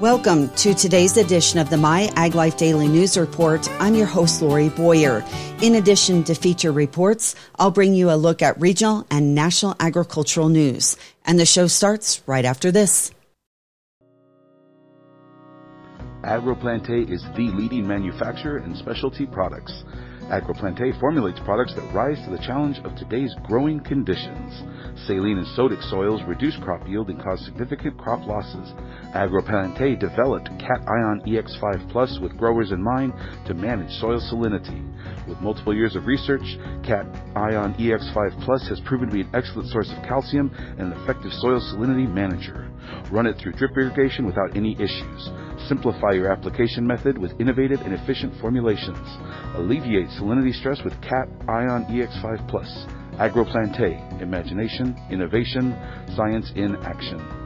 Welcome to today's edition of the My Ag Life Daily News Report. I'm your host, Lori Boyer. In addition to feature reports, I'll bring you a look at regional and national agricultural news. And the show starts right after this. AgroPlantae is the leading manufacturer in specialty products. AgroPlantae formulates products that rise to the challenge of today's growing conditions. Saline and sodic soils reduce crop yield and cause significant crop losses. AgroPlantae developed Cat Ion EX5 Plus with growers in mind to manage soil salinity. With multiple years of research, Cat Ion EX5 Plus has proven to be an excellent source of calcium and an effective soil salinity manager. Run it through drip irrigation without any issues. Simplify your application method with innovative and efficient formulations. Alleviate salinity stress with Cat Ion EX5 Plus. AgroPlantae, imagination, innovation, science in action.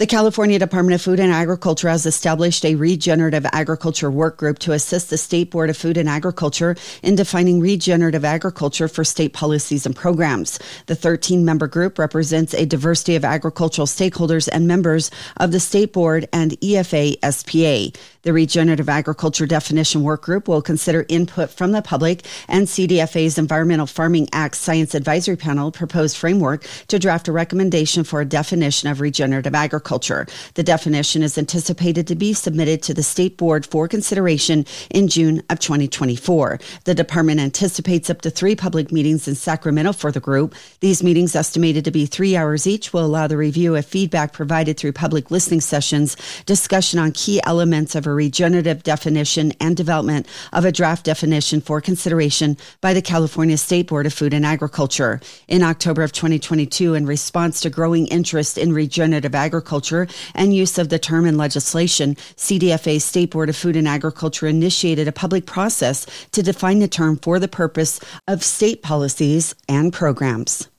The California Department of Food and Agriculture has established a regenerative agriculture work group to assist the State Board of Food and Agriculture in defining regenerative agriculture for state policies and programs. The 13 member group represents a diversity of agricultural stakeholders and members of the State Board and EFA SPA. The Regenerative Agriculture Definition Work Group will consider input from the public and CDFA's Environmental Farming Act Science Advisory Panel proposed framework to draft a recommendation for a definition of regenerative agriculture. The definition is anticipated to be submitted to the State Board for consideration in June of 2024. The department anticipates up to three public meetings in Sacramento for the group. These meetings, estimated to be three hours each, will allow the review of feedback provided through public listening sessions, discussion on key elements of a regenerative definition and development of a draft definition for consideration by the California State Board of Food and Agriculture. In October of 2022, in response to growing interest in regenerative agriculture and use of the term in legislation, CDFA State Board of Food and Agriculture initiated a public process to define the term for the purpose of state policies and programs.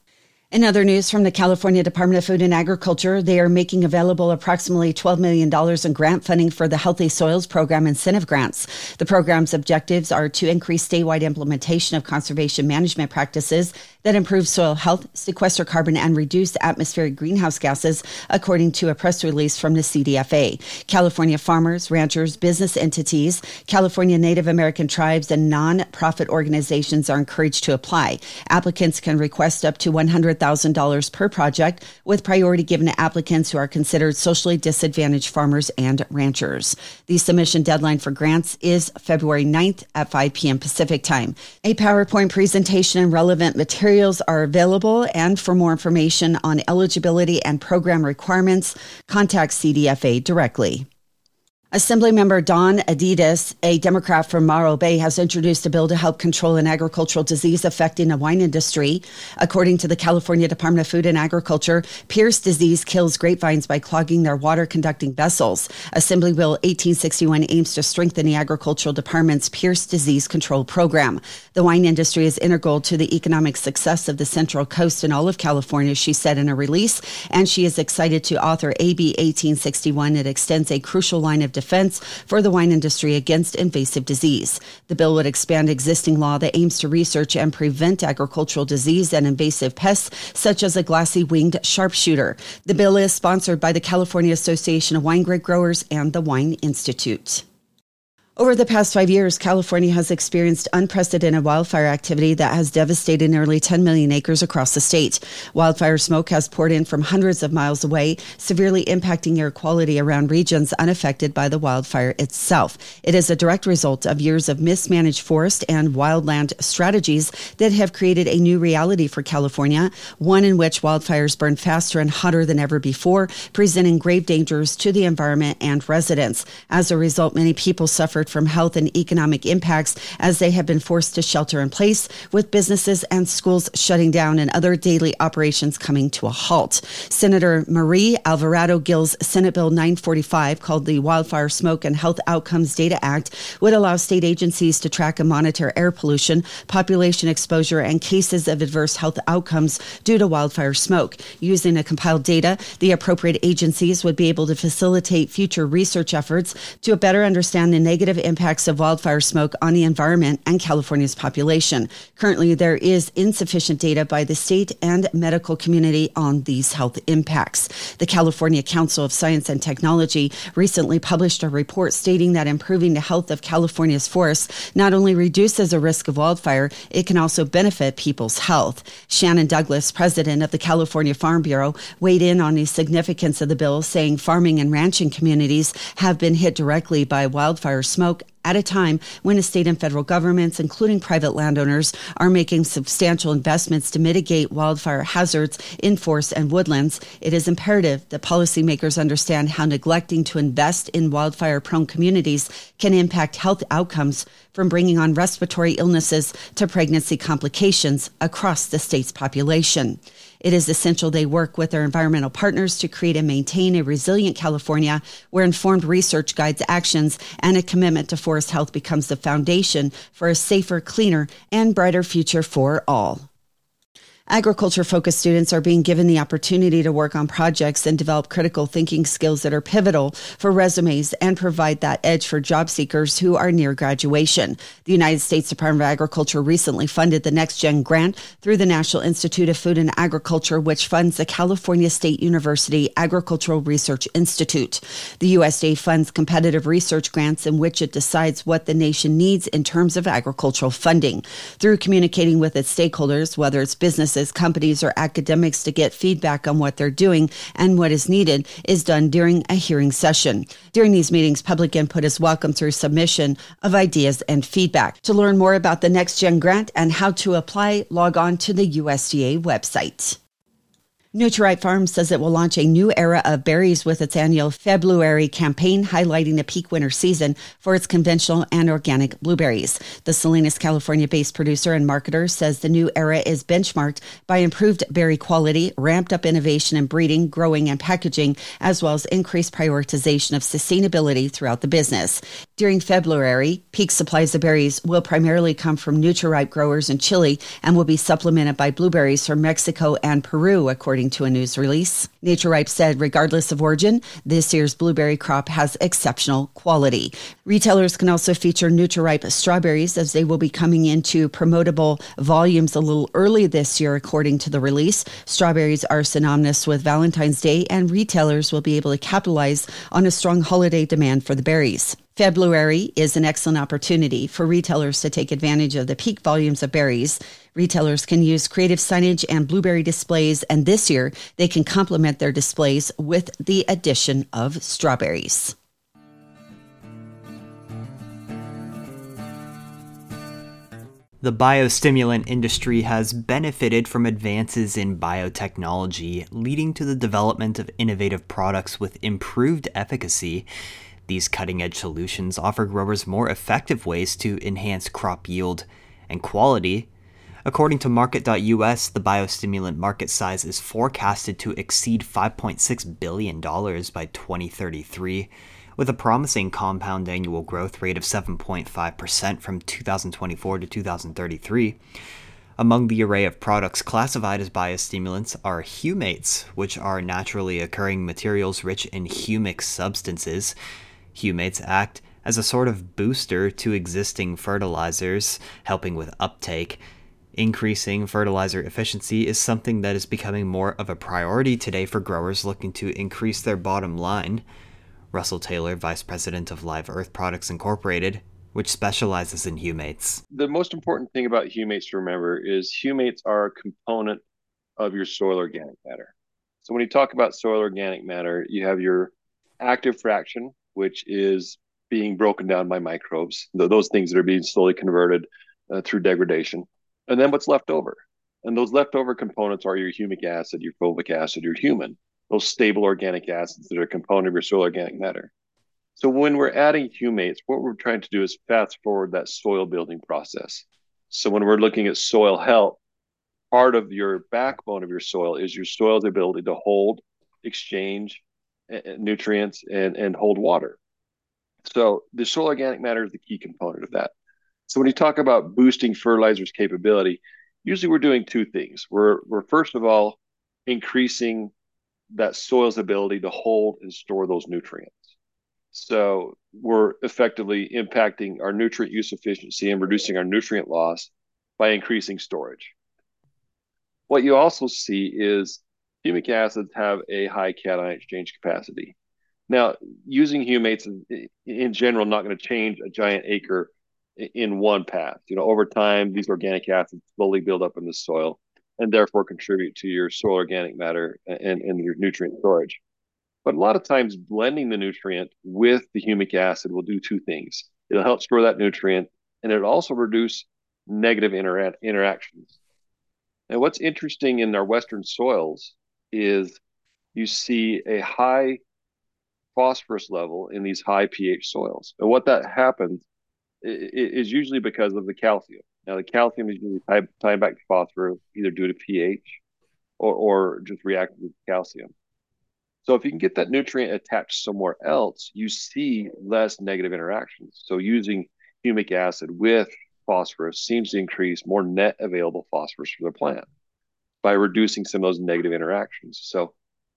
In other news from the California Department of Food and Agriculture, they are making available approximately $12 million in grant funding for the Healthy Soils Program incentive grants. The program's objectives are to increase statewide implementation of conservation management practices that improve soil health, sequester carbon, and reduce atmospheric greenhouse gases, according to a press release from the CDFA. California farmers, ranchers, business entities, California Native American tribes, and non-profit organizations are encouraged to apply. Applicants can request up to 100 $1,000 per project, with priority given to applicants who are considered socially disadvantaged farmers and ranchers. The submission deadline for grants is February 9th at 5 p.m. Pacific time. A PowerPoint presentation and relevant materials are available, and for more information on eligibility and program requirements, contact CDFA directly. Assemblymember Dawn Addis, a Democrat from Morro Bay, has introduced a bill to help control an agricultural disease affecting the wine industry. According to the California Department of Food and Agriculture, Pierce disease kills grapevines by clogging their water conducting vessels. Assembly Bill 1861 aims to strengthen the agricultural department's Pierce disease control program. The wine industry is integral to the economic success of the Central Coast and all of California, she said in a release, and she is excited to author AB 1861. It extends a crucial line of defense for the wine industry against invasive disease. The bill would expand existing law that aims to research and prevent agricultural disease and invasive pests such as a glassy winged sharpshooter. The bill is sponsored by the California Association of Wine Grape Growers and the Wine Institute. Over the past five years, California has experienced unprecedented wildfire activity that has devastated nearly 10 million acres across the state. Wildfire smoke has poured in from hundreds of miles away, severely impacting air quality around regions unaffected by the wildfire itself. It is a direct result of years of mismanaged forest and wildland strategies that have created a new reality for California, one in which wildfires burn faster and hotter than ever before, presenting grave dangers to the environment and residents. As a result, many people suffer suffered from health and economic impacts as they have been forced to shelter in place, with businesses and schools shutting down and other daily operations coming to a halt. Senator Marie Alvarado Gil's Senate Bill 945, called the Wildfire Smoke and Health Outcomes Data Act, would allow state agencies to track and monitor air pollution, population exposure, and cases of adverse health outcomes due to wildfire smoke. Using the compiled data, the appropriate agencies would be able to facilitate future research efforts to better understand the negative negative impacts of wildfire smoke on the environment and California's population. Currently, there is insufficient data by the state and medical community on these health impacts. The California Council of Science and Technology recently published a report stating that improving the health of California's forests not only reduces the risk of wildfire, it can also benefit people's health. Shannon Douglas, president of the California Farm Bureau, weighed in on the significance of the bill, saying farming and ranching communities have been hit directly by wildfire smoke at a time when the state and federal governments, including private landowners, are making substantial investments to mitigate wildfire hazards in forests and woodlands, it is imperative that policymakers understand how neglecting to invest in wildfire prone communities can impact health outcomes from bringing on respiratory illnesses to pregnancy complications across the state's population. It is essential they work with their environmental partners to create and maintain a resilient California where informed research guides actions and a commitment to forest health becomes the foundation for a safer, cleaner, and brighter future for all. Agriculture focused students are being given the opportunity to work on projects and develop critical thinking skills that are pivotal for resumes and provide that edge for job seekers who are near graduation. The United States Department of Agriculture recently funded the Next Gen grant through the National Institute of Food and Agriculture, which funds the California State University Agricultural Research Institute. The USDA funds competitive research grants in which it decides what the nation needs in terms of agricultural funding. Through communicating with its stakeholders, whether it's business businesses, companies, or academics to get feedback on what they're doing and what is needed is done during a hearing session. During these meetings, public input is welcome through submission of ideas and feedback. To learn more about the Next Gen grant and how to apply, log on to the USDA website. Naturipe Farms says it will launch a new era of berries with its annual February campaign, highlighting the peak winter season for its conventional and organic blueberries. The Salinas, California based producer and marketer says the new era is benchmarked by improved berry quality, ramped up innovation in breeding, growing, and packaging, as well as increased prioritization of sustainability throughout the business. During February, peak supplies of berries will primarily come from Naturipe growers in Chile and will be supplemented by blueberries from Mexico and Peru, according to a news release. Naturipe said, regardless of origin, this year's blueberry crop has exceptional quality. Retailers can also feature Naturipe strawberries as they will be coming into promotable volumes a little early this year, according to the release. Strawberries are synonymous with Valentine's Day, and retailers will be able to capitalize on a strong holiday demand for the berries. February is an excellent opportunity for retailers to take advantage of the peak volumes of berries. Retailers can use creative signage and blueberry displays, and this year they can complement their displays with the addition of strawberries. The biostimulant industry has benefited from advances in biotechnology, leading to the development of innovative products with improved efficacy these cutting edge solutions offer growers more effective ways to enhance crop yield and quality. According to Market.us, the biostimulant market size is forecasted to exceed $5.6 billion by 2033, with a promising compound annual growth rate of 7.5% from 2024 to 2033. Among the array of products classified as biostimulants are humates, which are naturally occurring materials rich in humic substances. Humates act as a sort of booster to existing fertilizers, helping with uptake. Increasing fertilizer efficiency is something that is becoming more of a priority today for growers looking to increase their bottom line. Russell Taylor, Vice President of Live Earth Products Incorporated, which specializes in humates. The most important thing about humates to remember is humates are a component of your soil organic matter. So when you talk about soil organic matter, you have your active fraction, which is being broken down by microbes, those things that are being slowly converted uh, through degradation. And then what's left over? And those leftover components are your humic acid, your fulvic acid, your humin, those stable organic acids that are a component of your soil organic matter. So when we're adding humates, what we're trying to do is fast forward that soil building process. So when we're looking at soil health, part of your backbone of your soil is your soil's ability to hold, exchange, nutrients and, and hold water. So the soil organic matter is the key component of that. So when you talk about boosting fertilizer's capability, usually we're doing two things. We're we're first of all increasing that soil's ability to hold and store those nutrients. So we're effectively impacting our nutrient use efficiency and reducing our nutrient loss by increasing storage. What you also see is humic acids have a high cation exchange capacity. Now, using humates in general not going to change a giant acre in one pass. You know, over time, these organic acids slowly build up in the soil and therefore contribute to your soil organic matter and, and your nutrient storage. But a lot of times, blending the nutrient with the humic acid will do two things. It'll help store that nutrient, and it'll also reduce negative intera- interactions. And what's interesting in our Western soils is you see a high phosphorus level in these high pH soils. And what that happens is usually because of the calcium. Now, the calcium is usually tied, tied back to phosphorus either due to pH or, or just reacting with calcium. So if you can get that nutrient attached somewhere else, you see less negative interactions. So using humic acid with phosphorus seems to increase more net available phosphorus for the plant by reducing some of those negative interactions. So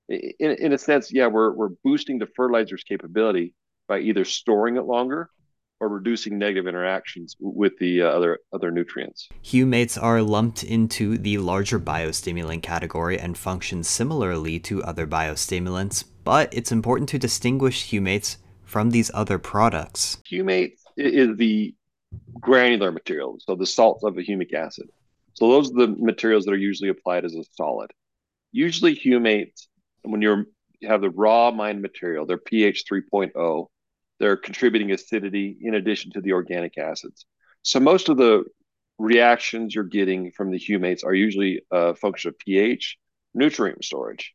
in, in a sense, yeah, we're, we're boosting the fertilizer's capability by either storing it longer or reducing negative interactions with the uh, other other nutrients. Humates are lumped into the larger biostimulant category and function similarly to other biostimulants, but it's important to distinguish humates from these other products. Humate is the granular material, so the salts of a humic acid. So those are the materials that are usually applied as a solid. Usually humates, when you have the raw mined material, they're pH 3.0, they're contributing acidity in addition to the organic acids. So most of the reactions you're getting from the humates are usually a function of pH, nutrient storage.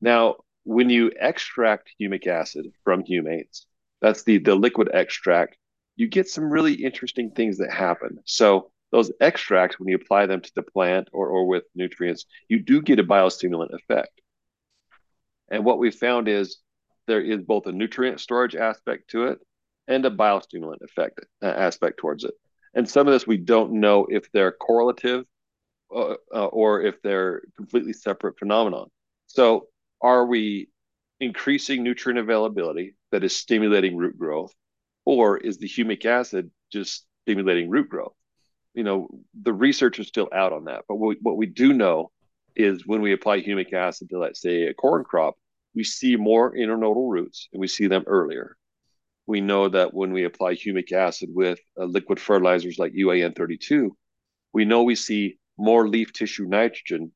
Now, when you extract humic acid from humates, that's the, the liquid extract, you get some really interesting things that happen. So those extracts, when you apply them to the plant or, or with nutrients, you do get a biostimulant effect. And what we found is there is both a nutrient storage aspect to it and a biostimulant effect uh, aspect towards it. And some of this we don't know if they're correlative uh, uh, or if they're completely separate phenomenon. So, are we increasing nutrient availability that is stimulating root growth, or is the humic acid just stimulating root growth? You know, the research is still out on that. But what we, what we do know is when we apply humic acid to, let's say, a corn crop, we see more internodal roots and we see them earlier. We know that when we apply humic acid with uh, liquid fertilizers like UAN 32, we know we see more leaf tissue nitrogen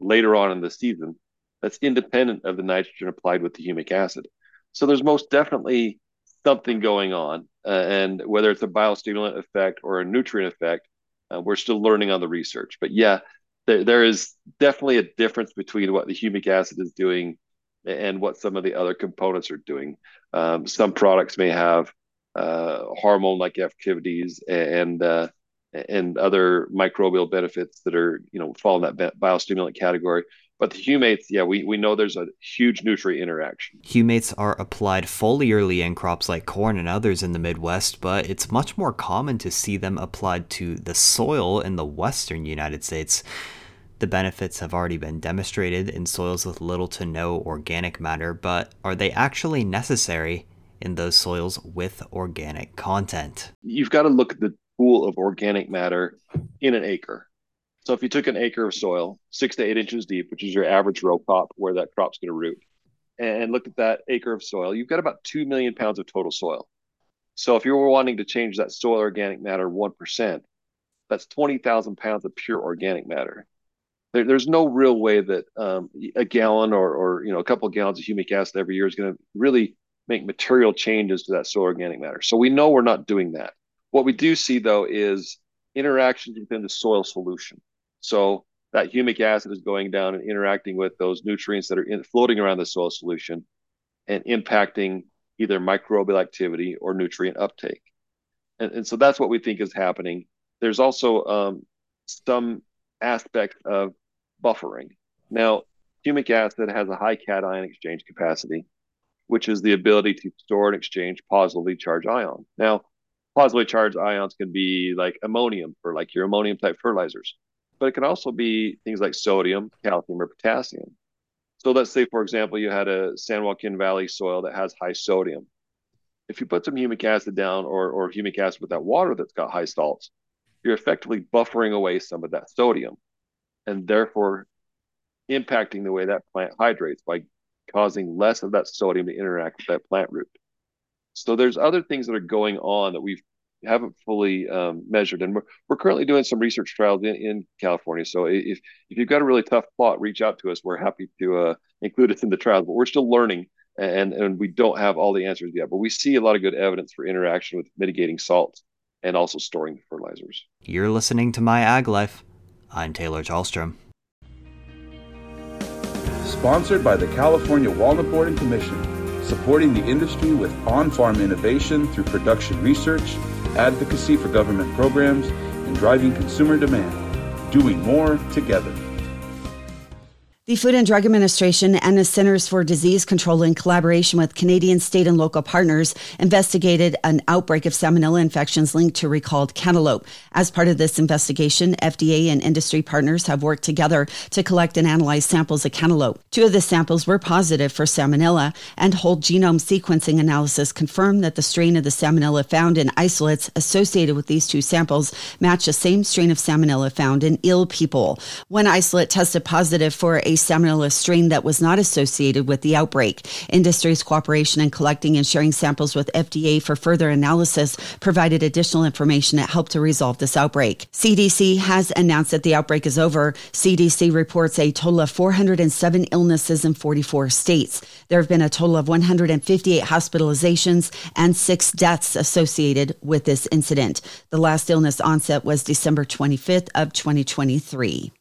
later on in the season that's independent of the nitrogen applied with the humic acid. So there's most definitely something going on. Uh, and whether it's a biostimulant effect or a nutrient effect, uh, we're still learning on the research. But yeah, there, there is definitely a difference between what the humic acid is doing and what some of the other components are doing. Um, some products may have uh, hormone-like activities and uh, and other microbial benefits that are you know fall in that biostimulant category. But the humates, yeah, we, we know there's a huge nutrient interaction. Humates are applied foliarly in crops like corn and others in the Midwest, but it's much more common to see them applied to the soil in the western United States. The benefits have already been demonstrated in soils with little to no organic matter, but are they actually necessary in those soils with organic content? You've got to look at the pool of organic matter in an acre. So if you took an acre of soil, six to eight inches deep, which is your average row crop where that crop's going to root, and looked at that acre of soil, you've got about 2 million pounds of total soil. So if you were wanting to change that soil organic matter 1%, that's 20,000 pounds of pure organic matter there, there's no real way that um, a gallon or, or you know a couple of gallons of humic acid every year is going to really make material changes to that soil organic matter. So we know we're not doing that. What we do see though is interactions within the soil solution. So that humic acid is going down and interacting with those nutrients that are in, floating around the soil solution and impacting either microbial activity or nutrient uptake. And, and so that's what we think is happening. There's also um, some aspect of buffering. Now, humic acid has a high cation exchange capacity, which is the ability to store and exchange positively charged ions. Now, positively charged ions can be like ammonium for like your ammonium type fertilizers, but it can also be things like sodium, calcium, or potassium. So let's say, for example, you had a San Joaquin Valley soil that has high sodium. if you put some humic acid down or, or humic acid with that water that's got high salts, you're effectively buffering away some of that sodium and therefore impacting the way that plant hydrates by causing less of that sodium to interact with that plant root. So there's other things that are going on that we've haven't fully um, measured, and we're, we're currently doing some research trials in, in California. So if if you've got a really tough plot, reach out to us. We're happy to uh, include it in the trials, but we're still learning and and we don't have all the answers yet. But we see a lot of good evidence for interaction with mitigating salts and also storing the fertilizers. You're listening to My Ag Life. I'm Taylor Chalstrom. Sponsored by the California Walnut Board and Commission, supporting the industry with on farm innovation through production research, advocacy for government programs, and driving consumer demand. Doing more together. The Food and Drug Administration and the Centers for Disease Control, in collaboration with Canadian state and local partners, investigated an outbreak of salmonella infections linked to recalled cantaloupe. As part of this investigation, FDA and industry partners have worked together to collect and analyze samples of cantaloupe. Two of the samples were positive for salmonella, and whole genome sequencing analysis confirmed that the strain of the salmonella found in isolates associated with these two samples matched the same strain of salmonella found in ill people. One isolate tested positive for a salmonella strain that was not associated with the outbreak. Industry's cooperation in collecting and sharing samples with FDA for further analysis provided additional information that helped to resolve this outbreak. CDC has announced that the outbreak is over. CDC reports a total of 407 illnesses in 44 states. There have been a total of 158 hospitalizations and six deaths associated with this incident. The last illness onset was December 25th of 2023.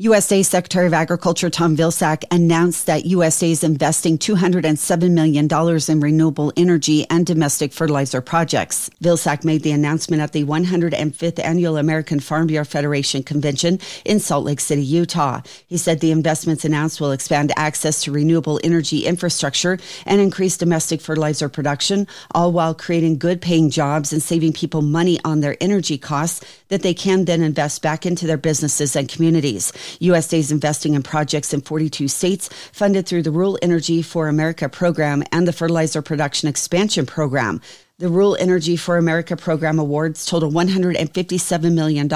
USDA Secretary of Agriculture Tom Vilsack announced that USDA is investing $207 million in renewable energy and domestic fertilizer projects. Vilsack made the announcement at the 105th Annual American Farm Bureau Federation Convention in Salt Lake City, Utah. He said the investments announced will expand access to renewable energy infrastructure and increase domestic fertilizer production, all while creating good paying jobs and saving people money on their energy costs that they can then invest back into their businesses and communities. USDA is investing in projects in 42 states funded through the Rural Energy for America program and the Fertilizer Production Expansion program. The Rural Energy for America program awards total $157 million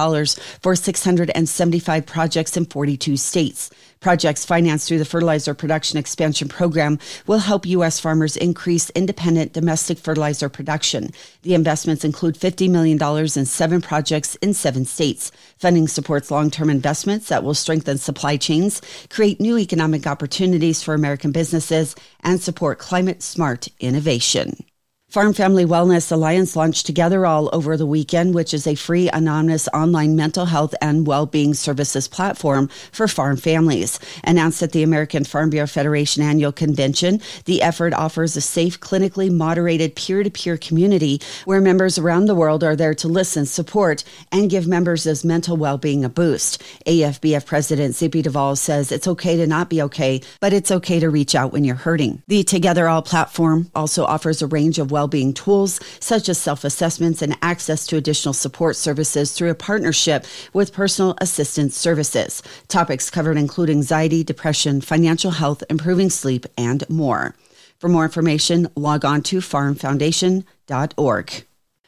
for 675 projects in 42 states. Projects financed through the Fertilizer Production Expansion Program will help U.S. farmers increase independent domestic fertilizer production. The investments include $50 million in seven projects in seven states. Funding supports long term investments that will strengthen supply chains, create new economic opportunities for American businesses, and support climate smart innovation. Farm Family Wellness Alliance launched Togetherall over the weekend, which is a free, anonymous online mental health and well-being services platform for farm families. Announced at the American Farm Bureau Federation annual convention, the effort offers a safe, clinically moderated peer-to-peer community where members around the world are there to listen, support, and give members' mental well-being a boost. AFBF President Zippy Duvall says it's okay to not be okay, but it's okay to reach out when you're hurting. The Togetherall platform also offers a range of well well-being tools such as self-assessments and access to additional support services through a partnership with personal assistance services. Topics covered include anxiety, depression, financial health, improving sleep, and more. For more information, log on to farmfoundation.org.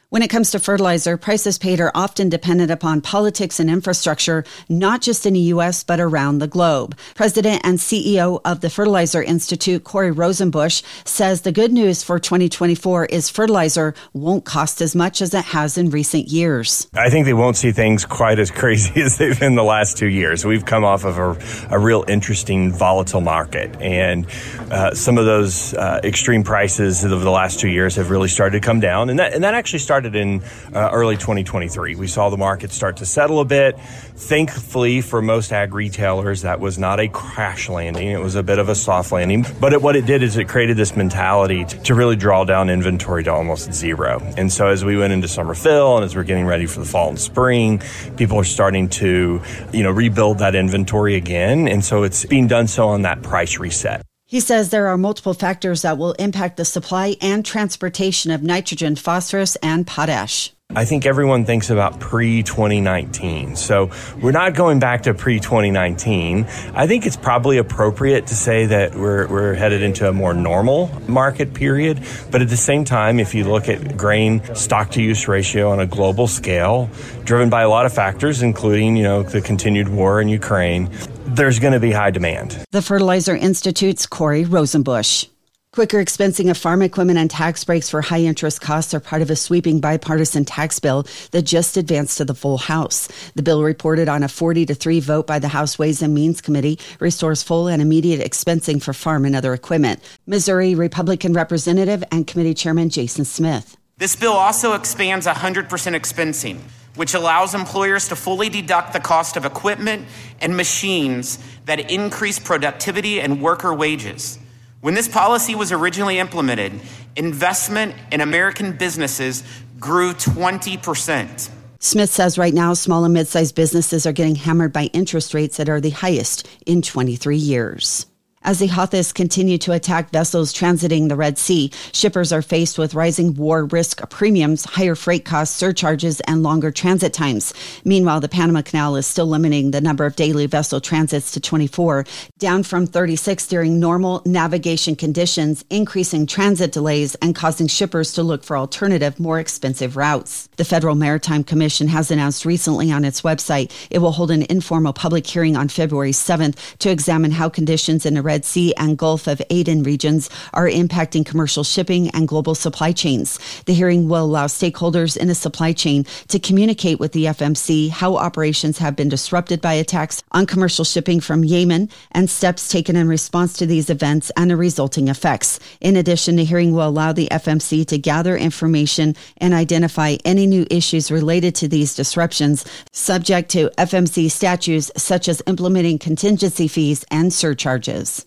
When it comes to fertilizer, prices paid are often dependent upon politics and infrastructure, not just in the U.S., but around the globe. President and CEO of the Fertilizer Institute, Corey Rosenbusch, says the good news for 2024 is fertilizer won't cost as much as it has in recent years. I think they won't see things quite as crazy as they've been the last two years. We've come off of a, a real interesting, volatile market, and uh, some of those uh, extreme prices of the last two years have really started to come down, and that, and that actually started started in uh, early 2023. We saw the market start to settle a bit. Thankfully, for most ag retailers, that was not a crash landing. It was a bit of a soft landing. But it, what it did is it created this mentality to, to really draw down inventory to almost zero. And so as we went into summer fill and as we're getting ready for the fall and spring, people are starting to, you know, rebuild that inventory again. And so it's being done so on that price reset. He says there are multiple factors that will impact the supply and transportation of nitrogen, phosphorus, and potash. I think everyone thinks about pre 2019. So we're not going back to pre 2019. I think it's probably appropriate to say that we're, we're headed into a more normal market period. But at the same time, if you look at grain stock to use ratio on a global scale, driven by a lot of factors, including, you know, the continued war in Ukraine, there's going to be high demand. The Fertilizer Institute's Corey Rosenbusch. Quicker expensing of farm equipment and tax breaks for high interest costs are part of a sweeping bipartisan tax bill that just advanced to the full House. The bill reported on a 40 to 3 vote by the House Ways and Means Committee restores full and immediate expensing for farm and other equipment. Missouri Republican Representative and Committee Chairman Jason Smith. This bill also expands 100% expensing, which allows employers to fully deduct the cost of equipment and machines that increase productivity and worker wages. When this policy was originally implemented, investment in American businesses grew 20%. Smith says right now, small and mid sized businesses are getting hammered by interest rates that are the highest in 23 years. As the Houthis continue to attack vessels transiting the Red Sea, shippers are faced with rising war risk premiums, higher freight costs, surcharges, and longer transit times. Meanwhile, the Panama Canal is still limiting the number of daily vessel transits to 24, down from 36 during normal navigation conditions, increasing transit delays and causing shippers to look for alternative, more expensive routes. The Federal Maritime Commission has announced recently on its website it will hold an informal public hearing on February 7th to examine how conditions in the Red Red Sea and Gulf of Aden regions are impacting commercial shipping and global supply chains. The hearing will allow stakeholders in the supply chain to communicate with the FMC how operations have been disrupted by attacks on commercial shipping from Yemen and steps taken in response to these events and the resulting effects. In addition, the hearing will allow the FMC to gather information and identify any new issues related to these disruptions, subject to FMC statutes such as implementing contingency fees and surcharges.